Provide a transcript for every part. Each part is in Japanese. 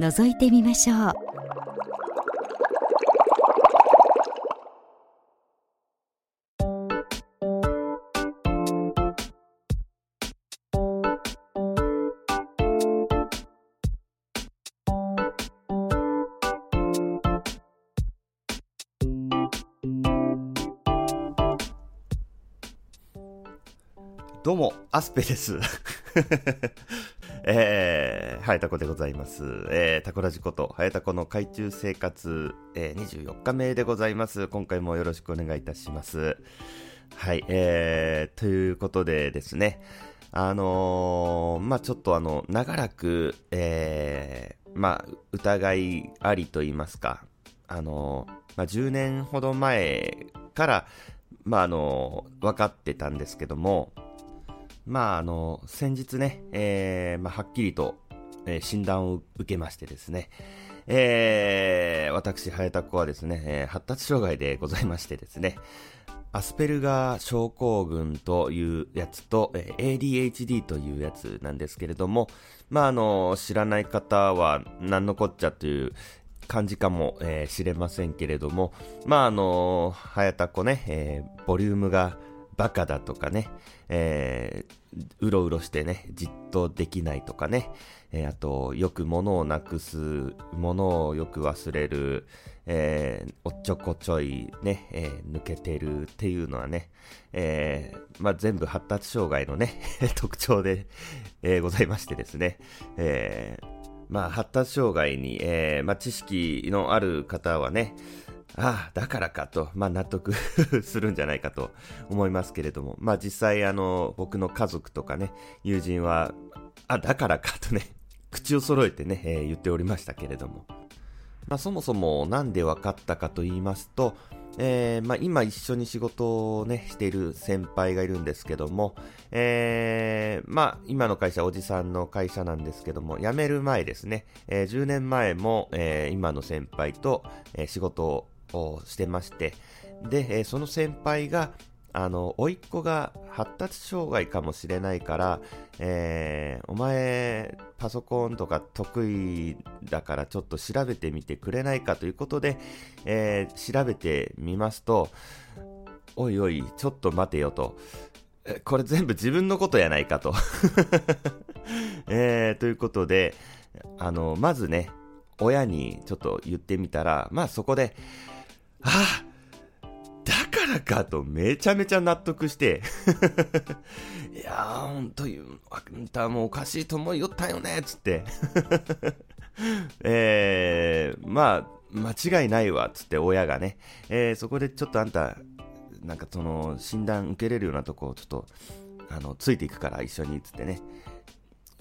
覗いてみましょうどうも、アスペです。えー、はやたこでございます。えー、タコラジこと、はやたこの海中生活、えー、24日目でございます。今回もよろしくお願いいたします。はい、えー、ということでですね、あのー、まあちょっとあの、長らく、えー、まあ疑いありと言いますか、あのー、まあ10年ほど前から、まああのー、分かってたんですけども、まあ、あの、先日ね、えー、まあ、はっきりと、えー、診断を受けましてですね、えー、私、早田子はですね、えー、発達障害でございましてですね、アスペルガー症候群というやつと、えー、ADHD というやつなんですけれども、まあ、あの、知らない方は何のこっちゃという感じかも、えー、知れませんけれども、まあ、あの、早田子ね、えー、ボリュームがバカだとかね、えー、うろうろしてね、じっとできないとかね、えー、あと、よく物をなくす、物をよく忘れる、えー、おっちょこちょいね、えー、抜けてるっていうのはね、えー、まあ、全部発達障害のね、特徴で、えー、ございましてですね、えー、まあ、発達障害に、えー、まあ、知識のある方はね、ああ、だからかと、まあ納得 するんじゃないかと思いますけれども、まあ実際あの、僕の家族とかね、友人は、あ、だからかとね、口を揃えてね、えー、言っておりましたけれども、まあそもそもなんで分かったかと言いますと、えー、まあ、今一緒に仕事をね、している先輩がいるんですけども、えー、まあ、今の会社、おじさんの会社なんですけども、辞める前ですね、えー、10年前も、え今の先輩と、え仕事ををしてまして、で、え、その先輩が、あの、甥っ子が発達障害かもしれないから、えー、お前、パソコンとか得意だからちょっと調べてみてくれないかということで、えー、調べてみますと、おいおい、ちょっと待てよと。これ全部自分のことやないかと。えー、ということで、あの、まずね、親にちょっと言ってみたら、まあそこで、あだからかとめちゃめちゃ納得して。いやー、ほんと、あんたもおかしいと思いよったよね、つって。えー、まあ、間違いないわ、つって親がね、えー、そこでちょっとあんた、なんかその、診断受けれるようなとこをちょっと、あの、ついていくから一緒に、つってね、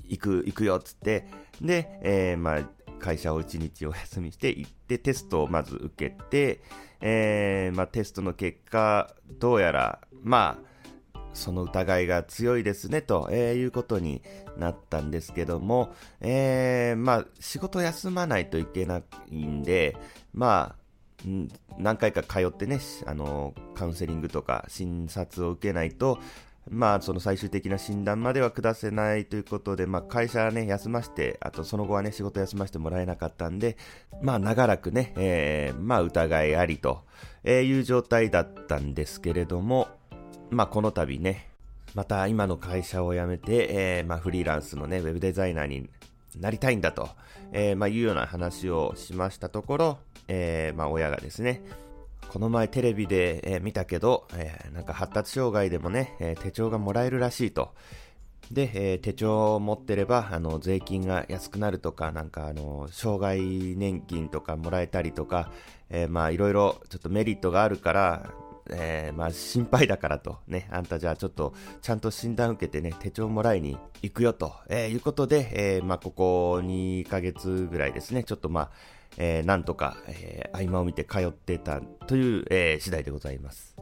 行く、行くよ、つって、で、えー、まあ、会社を1日お休みして行ってテストをまず受けて、えー、まあ、テストの結果、どうやら、まあ、その疑いが強いですね、と、えー、いうことになったんですけども、えー、まあ、仕事休まないといけないんで、まあ、何回か通ってね、あの、カウンセリングとか診察を受けないと、まあ、その最終的な診断までは下せないということで、まあ、会社ね、休まして、あとその後はね、仕事休ませてもらえなかったんで、まあ、長らくね、えー、まあ、疑いありという状態だったんですけれども、まあ、この度ね、また今の会社を辞めて、えー、まあ、フリーランスのね、ウェブデザイナーになりたいんだと、えー、まあ、いうような話をしましたところ、えー、まあ、親がですね、この前テレビで、えー、見たけど、えー、なんか発達障害でもね、えー、手帳がもらえるらしいと。で、え、手帳を持ってれば、あの、税金が安くなるとか、なんかあの、障害年金とかもらえたりとか、え、まあいろいろちょっとメリットがあるから、え、まあ心配だからと、ね、あんたじゃあちょっとちゃんと診断受けてね、手帳もらいに行くよと、え、いうことで、え、まあここ2ヶ月ぐらいですね、ちょっとまあ、えー、なんとか、えー、合間を見て通ってたという、えー、次第でございます。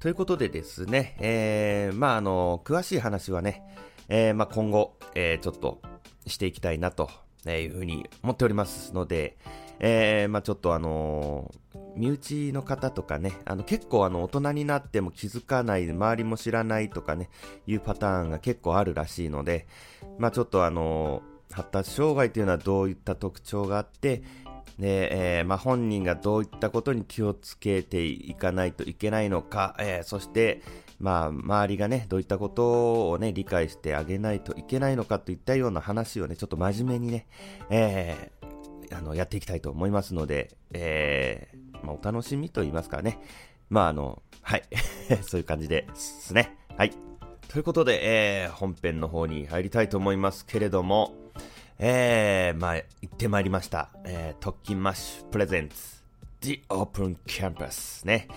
ということでですね、えー、まああの、詳しい話はね、えー、まあ今後、えー、ちょっとしていきたいなというふうに思っておりますので、えー、まあちょっとあの身内の方とかね、あの結構あの大人になっても気づかない、周りも知らないとかね、いうパターンが結構あるらしいので、まあちょっとあの発達障害というのはどういった特徴があって、で、えー、まあ、本人がどういったことに気をつけていかないといけないのか、えー、そして、まあ、周りがね、どういったことをね、理解してあげないといけないのかといったような話をね、ちょっと真面目にね、えー、あの、やっていきたいと思いますので、えー、まあ、お楽しみと言いますかね。まあ、あの、はい。そういう感じですね。はい。ということで、えー、本編の方に入りたいと思いますけれども、えー、まあ、行ってまいりました。えー、特勤マッシュプレゼンツ The Open Campus ね。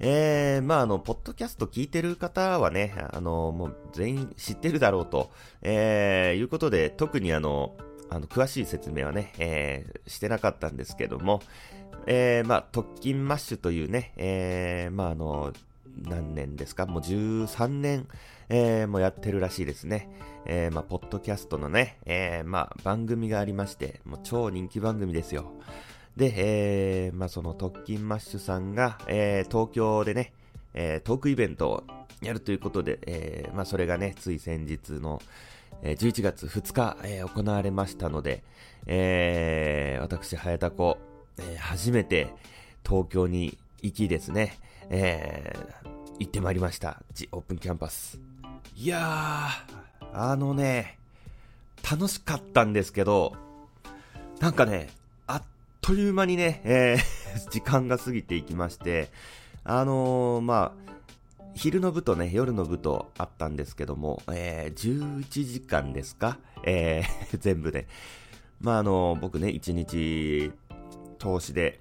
えー、まあ、あの、ポッドキャスト聞いてる方はね、あの、もう全員知ってるだろうと、えー、いうことで、特にあの、あの、詳しい説明はね、えー、してなかったんですけども、えー、まあ、トッキンマッシュというね、えー、まあ、あの、何年ですか？もう13年、えー、もうやってるらしいですね。えー、まあ、ポッドキャストのね、えー、まあ、番組がありまして、もう超人気番組ですよ。で、えー、まあ、そのトッキンマッシュさんが、えー、東京でね、えー、トークイベントをやるということで、えー、まあ、それがね、つい先日の、えー、11月2日、えー、行われましたので、えー、私、早田子、えー、初めて東京に行きですね、えー、行ってまいりました。ジオープンキャンパス。いやー、あのね、楽しかったんですけど、なんかね、あっという間にね、えー、時間が過ぎていきまして、あのー、まあ、昼の部とね、夜の部とあったんですけども、えー、11時間ですかえー、全部で。まあ、あのー、僕ね、1日通しで、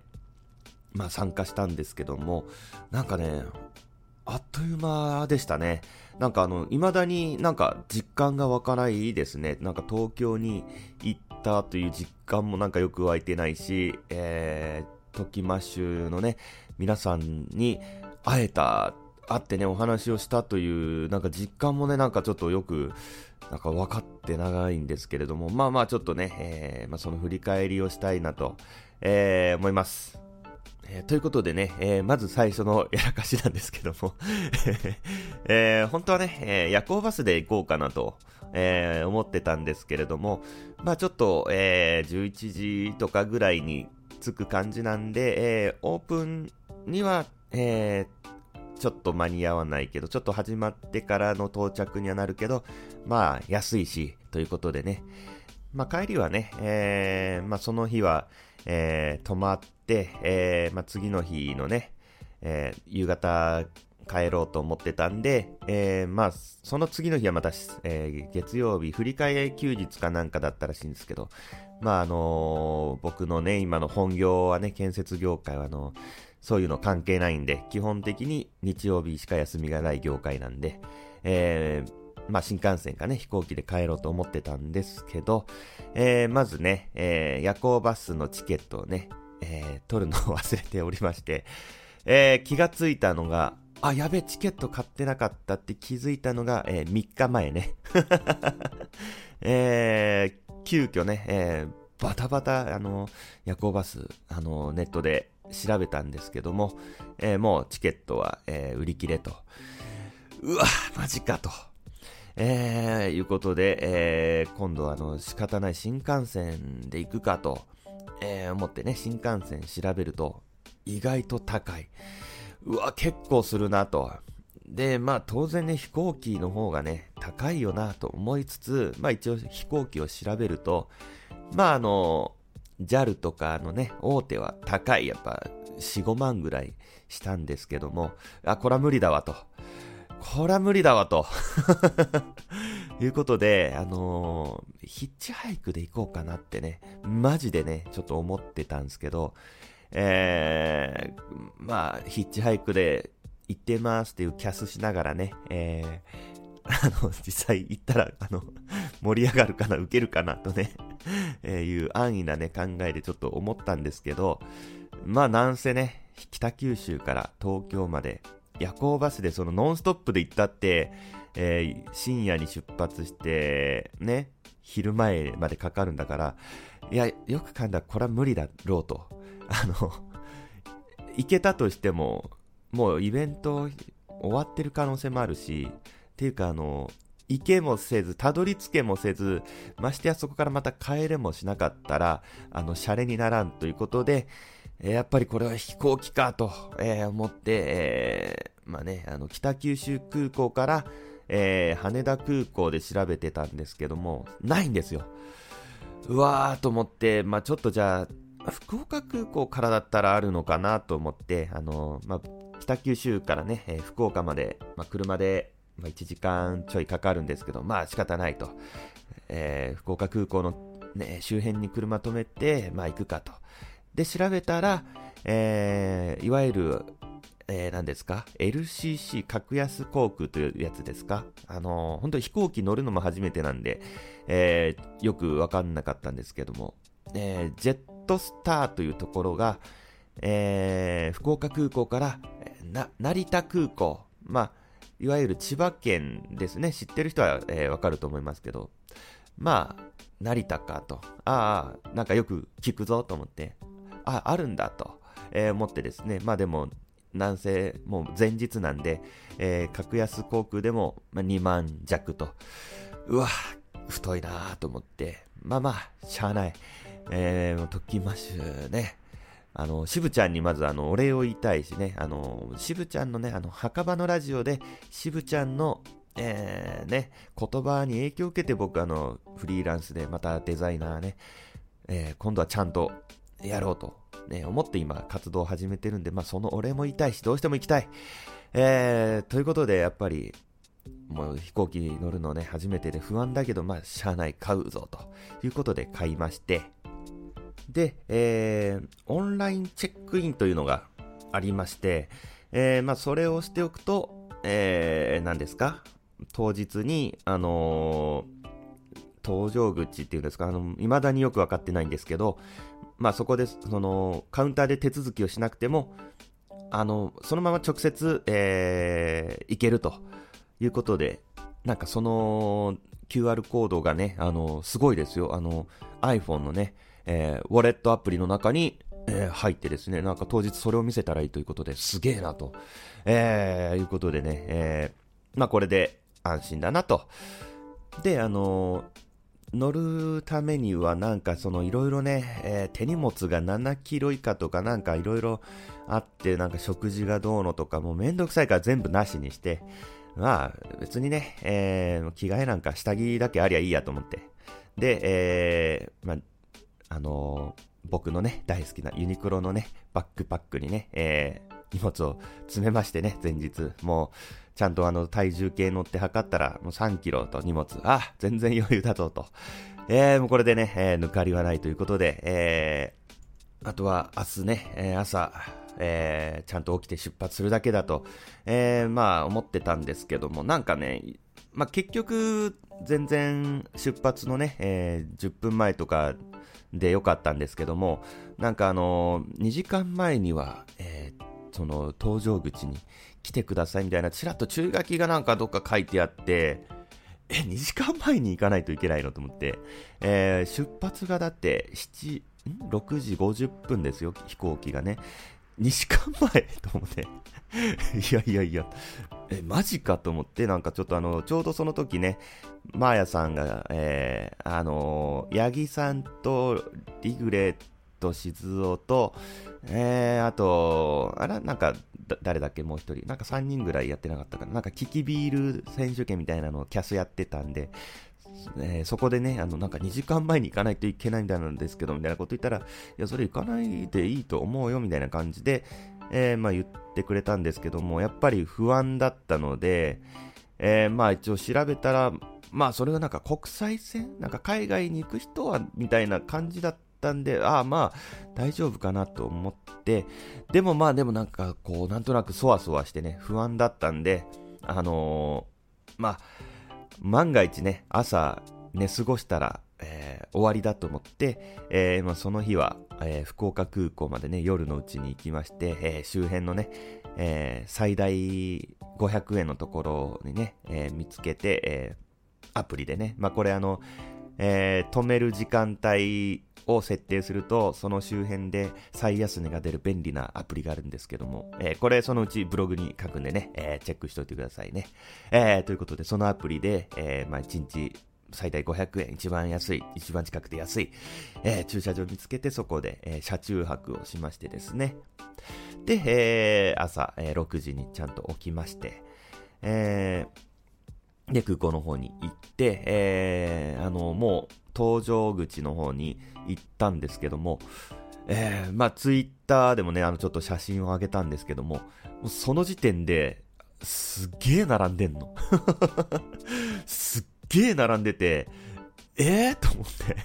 まあ参加したんですけども、なんかね、あっという間でしたね。なんかあの、未だになんか実感が湧かないですね。なんか東京に行ったという実感もなんかよく湧いてないし、えー、トキマッシュのね、皆さんに会えた、会ってね、お話をしたという、なんか実感もね、なんかちょっとよく、なんか分かってないんですけれども、まあまあちょっとね、えー、まあその振り返りをしたいなと、えー、思います。えー、ということでね、えー、まず最初のやらかしなんですけども。えー、本当はね、え夜行バスで行こうかなと、え思ってたんですけれども、まあちょっと、え11時とかぐらいに着く感じなんで、えオープンには、えちょっと間に合わないけど、ちょっと始まってからの到着にはなるけど、まあ安いし、ということでね、まあ帰りはね、えまあその日は、え泊まって、えー、まあ、次の日のね、えー、夕方帰ろうと思ってたんで、えー、まあ、その次の日はまた、えー、月曜日、振り替え休日かなんかだったらしいんですけど、まあ、あの、僕のね、今の本業はね、建設業界はあのそういうの関係ないんで、基本的に日曜日しか休みがない業界なんで、えー、まあ、新幹線かね、飛行機で帰ろうと思ってたんですけど、えー、まずね、えー、夜行バスのチケットをね、えー、取るのを忘れておりまして、えー、気がついたのが、あ、やべ、チケット買ってなかったって気づいたのが、えー、3日前ね。えー、急遽ね、えー、バタバタ、あの、夜行バス、あの、ネットで調べたんですけども、えー、もうチケットは、えー、売り切れと。うわ、マジかと。えー、いうことで、えー、今度はあの、仕方ない新幹線で行くかと。えー、思ってね、新幹線調べると、意外と高い。うわ、結構するなと。で、まあ当然ね、飛行機の方がね、高いよなと思いつつ、まあ一応飛行機を調べると、まああの、JAL とかのね、大手は高い、やっぱ4、5万ぐらいしたんですけども、あ、これは無理だわと。これは無理だわと。いうことで、あのー、ヒッチハイクで行こうかなってね、マジでね、ちょっと思ってたんですけど、えー、まあ、ヒッチハイクで行ってますっていうキャスしながらね、えー、あの、実際行ったら、あの、盛り上がるかな、受けるかなとねえー、いう安易なね、考えでちょっと思ったんですけど、まあなんせね、北九州から東京まで夜行バスでそのノンストップで行ったって、えー、深夜に出発して、ね、昼前までかかるんだから、いや、よく噛んだこれは無理だろうと。あの、行けたとしても、もうイベント終わってる可能性もあるし、っていうかあの、行けもせず、たどり着けもせず、ましてやそこからまた帰れもしなかったら、あの、シャレにならんということで、やっぱりこれは飛行機かと、えー、思って、えー、まあね、あの、北九州空港から、え羽田空港で調べてたんですけども、ないんですよ。うわーと思って、まあちょっとじゃあ、福岡空港からだったらあるのかなと思って、あのまあ、北九州からね、え福岡まで、まあ、車で、まあ、1時間ちょいかかるんですけど、まあ仕方ないと。えー、福岡空港の、ね、周辺に車止めて、まあ行くかと。で、調べたら、えー、いわゆる、えー、何ですか ?LCC 格安航空というやつですか？あのー、本当飛行機乗るのも初めてなんで、えー、よくわかんなかったんですけども、えー、ジェットスターというところが、えー、福岡空港からな成田空港、まあ、いわゆる千葉県ですね、知ってる人は、えー、わかると思いますけど、まあ、成田かと、ああ、なんかよく聞くぞと思って、あ、あるんだと、えー、思ってですね、まあでも、南西、もう前日なんで、えー、格安航空でも、2万弱と、うわ、太いなぁと思って、まあまあ、しゃあない。えー、もう、特訓マッシュね。あの、渋ちゃんにまずあの、お礼を言いたいしね、あの、渋ちゃんのね、あの、墓場のラジオで、渋ちゃんの、えー、ね、言葉に影響を受けて僕あの、フリーランスでまたデザイナーね、えー、今度はちゃんとやろうと、ね、思って今活動を始めてるんで、まあそのお礼も言いたいし、どうしても行きたい。えー、ということでやっぱり、もう飛行機に乗るのね、初めてで不安だけど、まあ、しゃあない買うぞ、と。いうことで買いまして、で、えー、オンラインチェックインというのがありまして、えー、まあ、それをしておくと、えー、何ですか？当日に、あの、搭乗口っていうんですか、あの、未だによくわかってないんですけど、まあ、そこで、その、カウンターで手続きをしなくても、あの、そのまま直接、えー、行けるということで、なんかその QR コードがね、あの、すごいですよ。あの、iPhone のね、えー、ウォレットアプリの中に、えー、入ってですね、なんか当日それを見せたらいいということですげえなと、えー、いうことでね、えー、まあこれで安心だなと。で、あの乗るためにはなんかそのいろいろね、えー、手荷物が7キロ以下とかなんかいろいろあってなんか食事がどうのとかもうめんどくさいから全部なしにして、まあ別にね、えー、着替えなんか下着だけありゃいいやと思って。で、えー、まああのー、僕のね、大好きなユニクロのね、バックパックにね、えー、荷物を詰めましてね、前日。もう、ちゃんとあの、体重計乗って測ったら、もう3キロと荷物。あ、全然余裕だぞと。えー、もうこれでね、えー、抜かりはないということで、えー、あとは明日ね、えー、朝、えー、ちゃんと起きて出発するだけだと、えー、まあ思ってたんですけども、なんかね、まあ結局、全然出発のね、えー、10分前とかでよかったんですけども、なんかあのー、2時間前には、えー、その搭乗口に来てくださいみたいな、ちらっと注意書きがなんかどっか書いてあって、え、2時間前に行かないといけないのと思って、えー、出発がだって7、ん？6時50分ですよ、飛行機がね。2時間前と思って。いやいやいや、え、マジかと思って、なんかちょっとあの、ちょうどその時ね、マーヤさんが、えー、あのー、ヤギさんと、リグレット静雄と、えー、あと、あら、なんか、誰だっけ、もう一人。なんか3人ぐらいやってなかったかな。なんか、キキビール選手権みたいなのをキャスやってたんで、えー、そこでね、あの、なんか2時間前に行かないといけないみたいなんですけど、みたいなこと言ったら、いや、それ行かないでいいと思うよ、みたいな感じで、えー、まあ言ってくれたんですけども、やっぱり不安だったので、えー、まあ一応調べたら、まあそれがなんか国際線？なんか海外に行く人は、みたいな感じだっったんで、ああ、まあ、大丈夫かなと思って、でもまあ、でもなんか、こう、なんとなくそわそわしてね、不安だったんで、あのー、まあ、万が一ね、朝寝過ごしたら、えー、終わりだと思って、えーまあ、その日は、えー、福岡空港までね、夜のうちに行きまして、え、周辺のね、え、最大500円のところにね、え、見つけて、え、アプリでね、まあこれあの、え、止める時間帯を設定すると、その周辺で最安値が出る便利なアプリがあるんですけども、えー、これそのうちブログに書くんでね、えー、チェックしておいてくださいね。えー、ということで、そのアプリで、え、まあ1日最大500円、一番安い、一番近くて安い、えー、駐車場見つけてそこで、えー、車中泊をしましてですね。で、えー、朝、え、6時にちゃんと起きまして、え、で、空港の方に行って、え、あの、もう、搭乗口の方に行ったんですけども、えー、まあ、ツイッターでもね、あの、ちょっと写真を上げたんですけども、もその時点で、すっげえ並んでんの。すっげえ並んでて、えー、と思って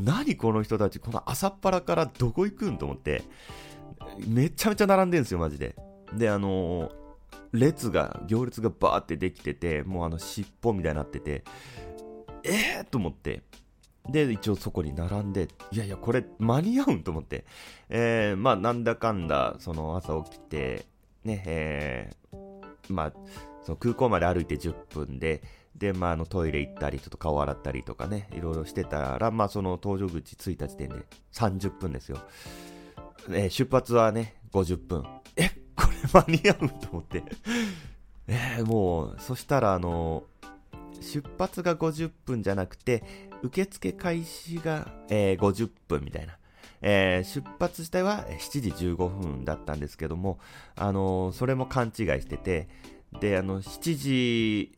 何この人たち、この朝っぱらからどこ行くん？と思って、めちゃめちゃ並んでんすよ、マジで。で、あのー、列が、行列がバーってできてて、もうあの尻尾みたいになってて、えー？と思って。で、一応そこに並んで、いやいや、これ間に合うんと思って。えー、まあ、なんだかんだ、その朝起きて、ね、えー、まあ、その空港まで歩いて10分で、で、まあ、あのトイレ行ったり、ちょっと顔洗ったりとかね、いろいろしてたら、まあ、その搭乗口着いた時点で30分ですよ。えー、出発はね、50分。え、これ間に合うと思って。えー、もう、そしたら、あの出発が50分じゃなくて、受付開始が、えー、50分みたいな。えー、出発自体は7時15分だったんですけども、あのー、それも勘違いしてて、で、あの、7時、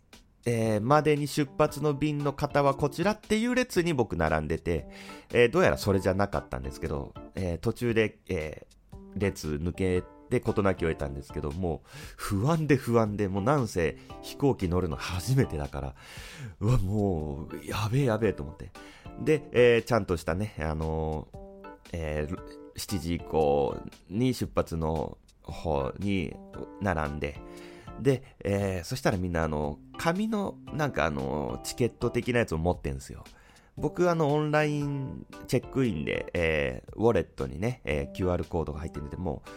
えー、までに出発の便の方はこちらっていう列に僕並んでて、えー、どうやらそれじゃなかったんですけど、えー、途中で、え列抜けて事なきを得たんですけど、も不安で不安で、もうなんせ飛行機乗るの初めてだから、うわ、もう、やべえやべえと思って。で、えちゃんとしたね、あのえ7時以降に出発の方に並んで、で、えー、そしたらみんなあの、紙のなんかあの、チケット的なやつを持ってんすよ。僕あの、オンラインチェックインで、えー、ウォレットにね、えー、QR コードが入ってるんで、もう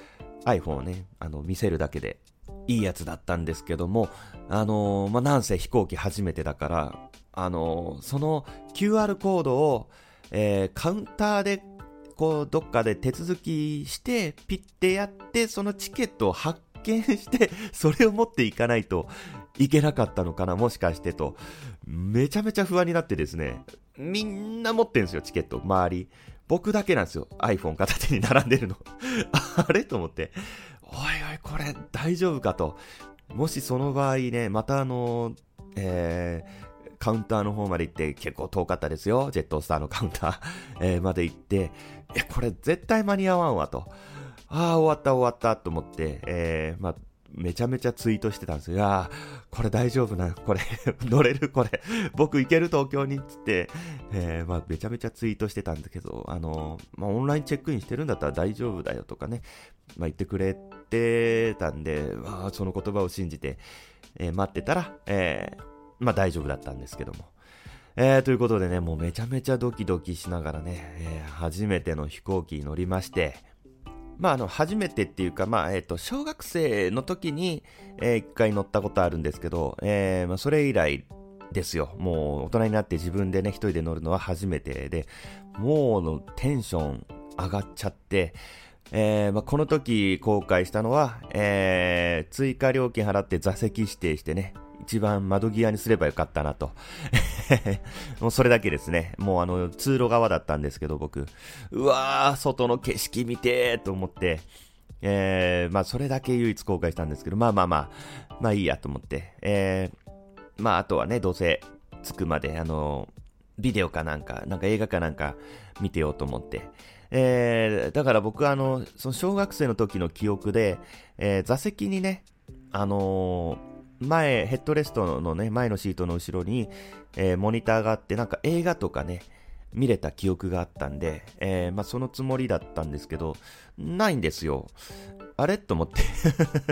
iPhone をね、あの、見せるだけでいいやつだったんですけども、あの、まあ、なんせ飛行機初めてだから、あの、その QR コードを、えー、カウンターで、こう、どっかで手続きして、ピッてやって、そのチケットを発見して、それを持っていかないといけなかったのかな、もしかしてと、めちゃめちゃ不安になってですね、みんな持ってんですよ、チケット、周り。僕だけなんですよ、iPhone 片手に並んでるの。あれ？と思って、おいおい、これ大丈夫かと。もしその場合ね、またあの、えー、カウンターの方まで行って結構遠かったですよ。ジェットスターのカウンター、えー、まで行って、え、これ絶対間に合わんわと。ああ、終わった終わったと思って、えー、まあ、めちゃめちゃツイートしてたんですよ。いや、これ大丈夫な、これ 乗れる、これ、僕行ける東京に、つって、えー、まあ、めちゃめちゃツイートしてたんだけど、あのー、まあ、オンラインチェックインしてるんだったら大丈夫だよとかね、まあ、言ってくれてたんで、まあ、その言葉を信じて、えー、待ってたら、えー、まあ、大丈夫だったんですけども。えー、ということでね、もうめちゃめちゃドキドキしながらね、えー、初めての飛行機に乗りまして、まあ、あの、初めてっていうか、まあ、えっ、ー、と、小学生の時に、えー、一回乗ったことあるんですけど、えー、まあ、それ以来ですよ。もう、大人になって自分でね、一人で乗るのは初めてで、もう、の、テンション上がっちゃって、えー、まあ、この時後悔したのは、えー、追加料金払って座席指定してね、一番窓際にすればよかったなと。もうそれだけですね。もうあの、通路側だったんですけど、僕。うわー、外の景色見てーと思って、えー、まあそれだけ唯一公開したんですけど、まあまあまあ、まあいいやと思って、えー、まああとはね、どうせ着くまで、あの、ビデオかなんか、なんか映画かなんか見てようと思って、えー、だから僕はあの、その小学生の時の記憶で、えー、座席にね、あのー前、ヘッドレストのね、前のシートの後ろに、えー、モニターがあって、なんか映画とかね、見れた記憶があったんで、えー、まあ、そのつもりだったんですけど、ないんですよ。あれ？と思って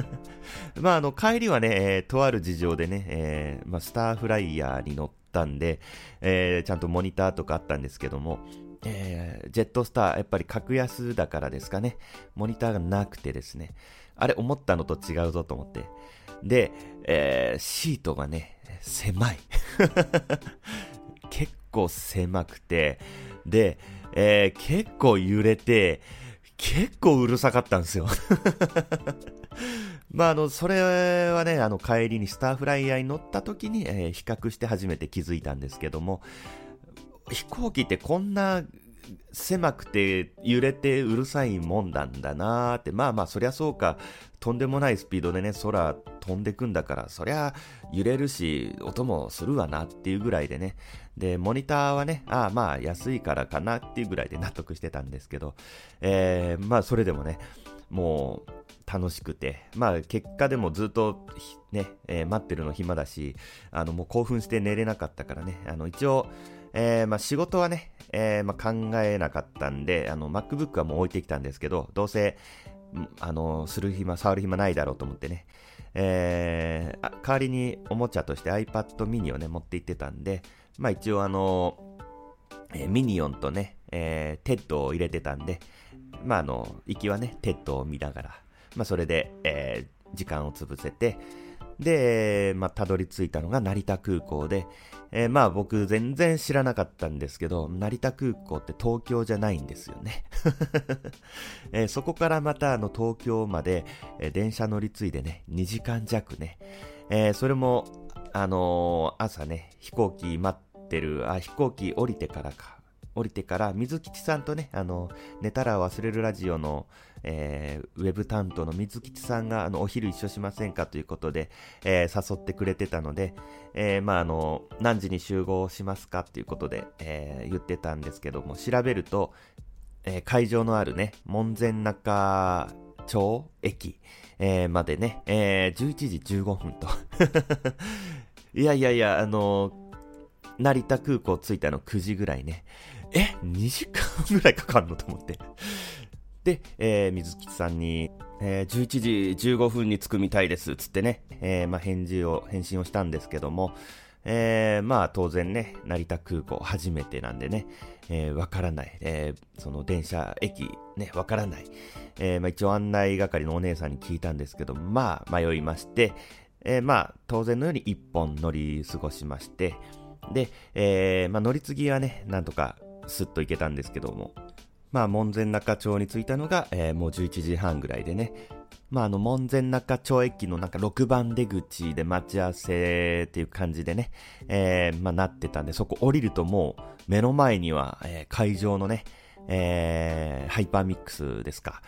まあ、あの、帰りはね、えー、とある事情でね、えー、まあ、スターフライヤーに乗ったんで、えー、ちゃんとモニターとかあったんですけども、えー、ジェットスター、やっぱり格安だからですかね、モニターがなくてですね、あれ、思ったのと違うぞと思って。で、えー、シートがね、狭い。結構狭くて、で、えー、結構揺れて、結構うるさかったんですよ。まあ、あの、それはね、あの、帰りにスターフライヤーに乗った時に、えー、比較して初めて気づいたんですけども、飛行機ってこんな狭くて揺れてうるさいもんなんだなーって、まあまあそりゃそうか、とんでもないスピードでね、空飛んでくんだから、そりゃ揺れるし、音もするわなっていうぐらいでね、で、モニターはね、ああまあ安いからかなっていうぐらいで 納得してたんですけど、えー、まあそれでもね、もう楽しくて、まあ結果でもずっとね、えー、待ってるの暇だし、あのもう興奮して寝れなかったからね、あの一応、えー、まあ、仕事はね、えー、まあ、考えなかったんで、MacBook はもう置いてきたんですけど、どうせ、あの、する暇、触る暇ないだろうと思ってね、えー、代わりにおもちゃとして iPad mini をね、持って行ってたんで、まあ一応あの、えー、ミニオンとね、えー、テッドを入れてたんで、まああの、行きはね、テッドを見ながら、まあそれで、えー、時間を潰せて、で、まあ、たどり着いたのが成田空港で、えー、まあ僕全然知らなかったんですけど、成田空港って東京じゃないんですよね。えー、そこからまたあの東京まで、えー、電車乗り継いでね、2時間弱ね。えそれも、あの朝ね、飛行機待ってる、あ、飛行機降りてからか。降りてから、水吉さんとね、あの、寝たら忘れるラジオの、えー、ウェブ担当の水吉さんが、あの、お昼一緒しませんかということで、えー、誘ってくれてたので、えー、まあ、あの、何時に集合しますかっていうことで、え言ってたんですけども、調べると、え会場のあるね、門前仲町駅、えまでね、え11時15分と。いやいやいや、あの成田空港着いたの9時ぐらいね。え ?2 時間ぐらいかかるのと思って。で、えー、水吉さんに、えー、11時15分に着くみたいです、つってね、えー、まあ、返事を、返信をしたんですけども、えー、まあ当然ね、成田空港初めてなんでね、えー、わからない、えー、その電車、駅、ね、わからない。えー、まあ一応案内係のお姉さんに聞いたんですけど、まあ迷いまして、えー、まあ当然のように一本乗り過ごしまして、で、えー、まあ乗り継ぎはね、なんとかスッと行けたんですけども、まあ、門前仲町に着いたのが、えー、もう11時半ぐらいでね、まあ、あの、門前仲町駅のなんか6番出口で待ち合わせっていう感じでね、えー、まあ、なってたんで、そこ降りるともう、目の前には、えー、会場のね、えー、ハイパーミックスですか、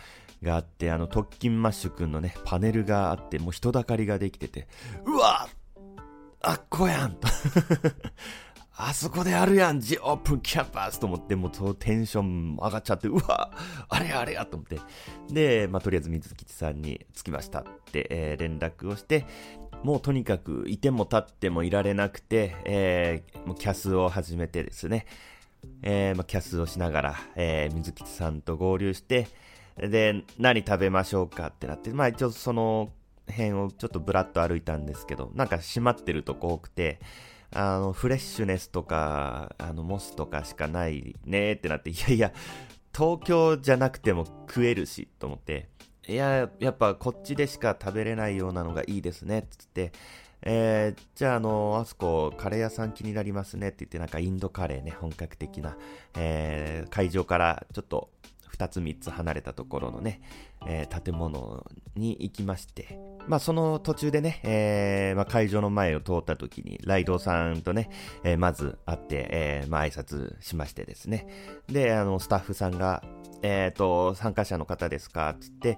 があって、あの、特勤マッシュくんのね、パネルがあって、もう人だかりができてて、うわあっこやんと。あそこであるやん、 THE OPEN CAMPUS と思って、もうそのテンション上がっちゃって、うわあれやあれやと思って。で、まあ、とりあえず水吉さんに着きましたって、えー、連絡をして、もうとにかくいても立ってもいられなくて、えー、もうキャスを始めてですね、えー、まあ、キャスをしながら、えー、水吉さんと合流して、で、何食べましょうかってなって、まあ一応その辺をちょっとブラッと歩いたんですけど、なんか閉まってるとこ多くて、あの、フレッシュネスとか、あの、モスとかしかないねってなって、いやいや、東京じゃなくても食えるし、と思って、いや、やっぱこっちでしか食べれないようなのがいいですね、つって、えー、じゃあ、あの、あそこ、カレー屋さん気になりますねって言って、なんかインドカレーね、本格的な、えー、会場からちょっと2つ3つ離れたところのね、えー、建物に行きまして、まあその途中でね、えー、まあ会場の前を通った時に、ライドさんとね、えー、まず会って、えー、まあ挨拶しましてですね。で、あの、スタッフさんが、え、ー、と、参加者の方ですか？つって、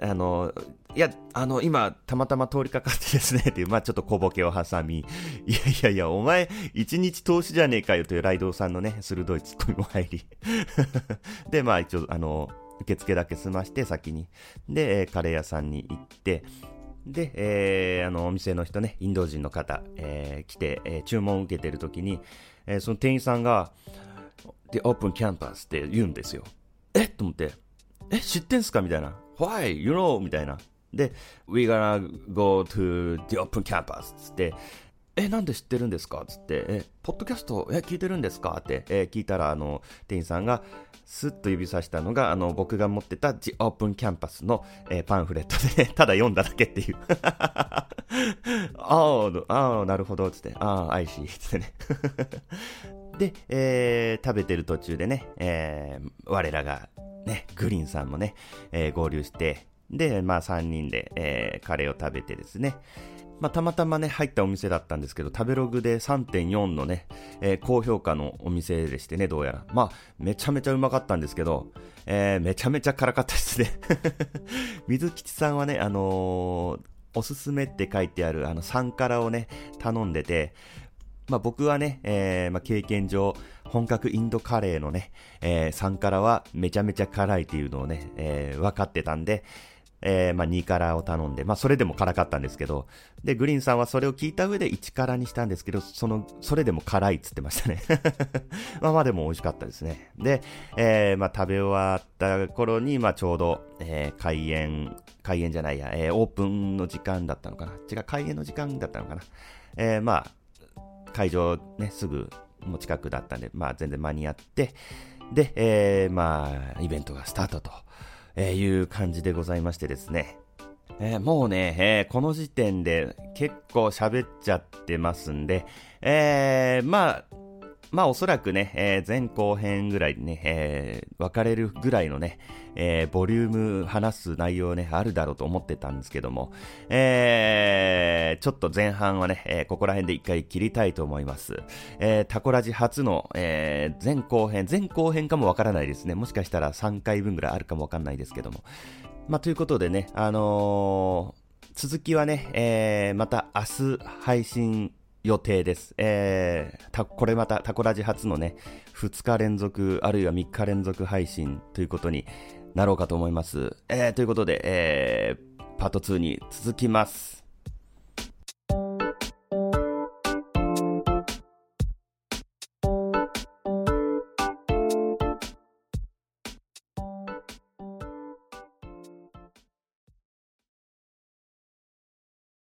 あの、いや、あの、今、たまたま通りかかってですね、っていう、まあちょっと小ボケを挟み、いやいやいや、お前、一日投資じゃねえかよというライドさんのね、鋭いツッコミも入り。で、まあ一応、あの、受付だけ済まして先に。で、カレー屋さんに行って、で、えー、あの、お店の人ね、インド人の方、えー、来て、えー、注文を受けてる時に、えー、その店員さんが、The Open Campus って言うんですよ。え？と思って、え、知ってんすか？みたいな。Why? You know? みたいな。で、We gonna go to the open campus つって、え、なんで知ってるんですか？つって、え、ポッドキャスト、え、聞いてるんですか？って、え聞いたら、あの、店員さんが、スッと指さしたのが、あの、僕が持ってた The Open Campus の、えー、パンフレットで、ただ読んだだけっていう。ああ、ああ、なるほど、つって、ああ、愛しい、つってね。で、えー、食べてる途中でね、えー、我らが、ね、グリーンさんもね、え、合流して、で、まあ3人で、え、カレーを食べてですね、まあ、たまたまね、入ったお店だったんですけど、食べログで3.4のね、えー、高評価のお店でしてね、どうやら。まあ、めちゃめちゃうまかったんですけど、えー、めちゃめちゃ辛かったですね。水吉さんはね、あのー、おすすめって書いてある、あの、3辛をね、頼んでて、まあ、僕はね、えー、まあ、経験上、本格インドカレーのね、えー、3辛はめちゃめちゃ辛いっていうのをね、えー、分かってたんで、えー、まあ、2辛を頼んで、まあ、それでも辛かったんですけど、で、グリーンさんはそれを聞いた上で1辛にしたんですけど、その、それでも辛いっつってましたね。まあまあでも美味しかったですね。で、えー、まあ食べ終わった頃に、まあちょうど、えー、開演、開演じゃないや、えー、オープンの時間だったのかな。違う、開演の時間だったのかな。えー、まあ、会場ね、すぐ、もう近くだったんで、まあ全然間に合って、で、えー、まあ、イベントがスタートと。え、いう感じでございましてですね。えー、もうね、えー、この時点で結構喋っちゃってますんで、えー、まあ、まあおそらくね、えー、前後編ぐらいね、えー、分かれるぐらいのね、えー、ボリューム話す内容ね、あるだろうと思ってたんですけども、えー、ちょっと前半はね、えー、ここら辺で一回切りたいと思います。えー、タコラジ初の、えー、前後編、前後編かもわからないですね。もしかしたら3回分ぐらいあるかもわかんないですけども。まあ、ということでね、あのー、続きはね、えー、また明日配信予定です。えー、た、これまたタコラジ初のね、2日連続、あるいは3日連続配信ということになろうかと思います。えー、ということで、えー、パート2に続きます。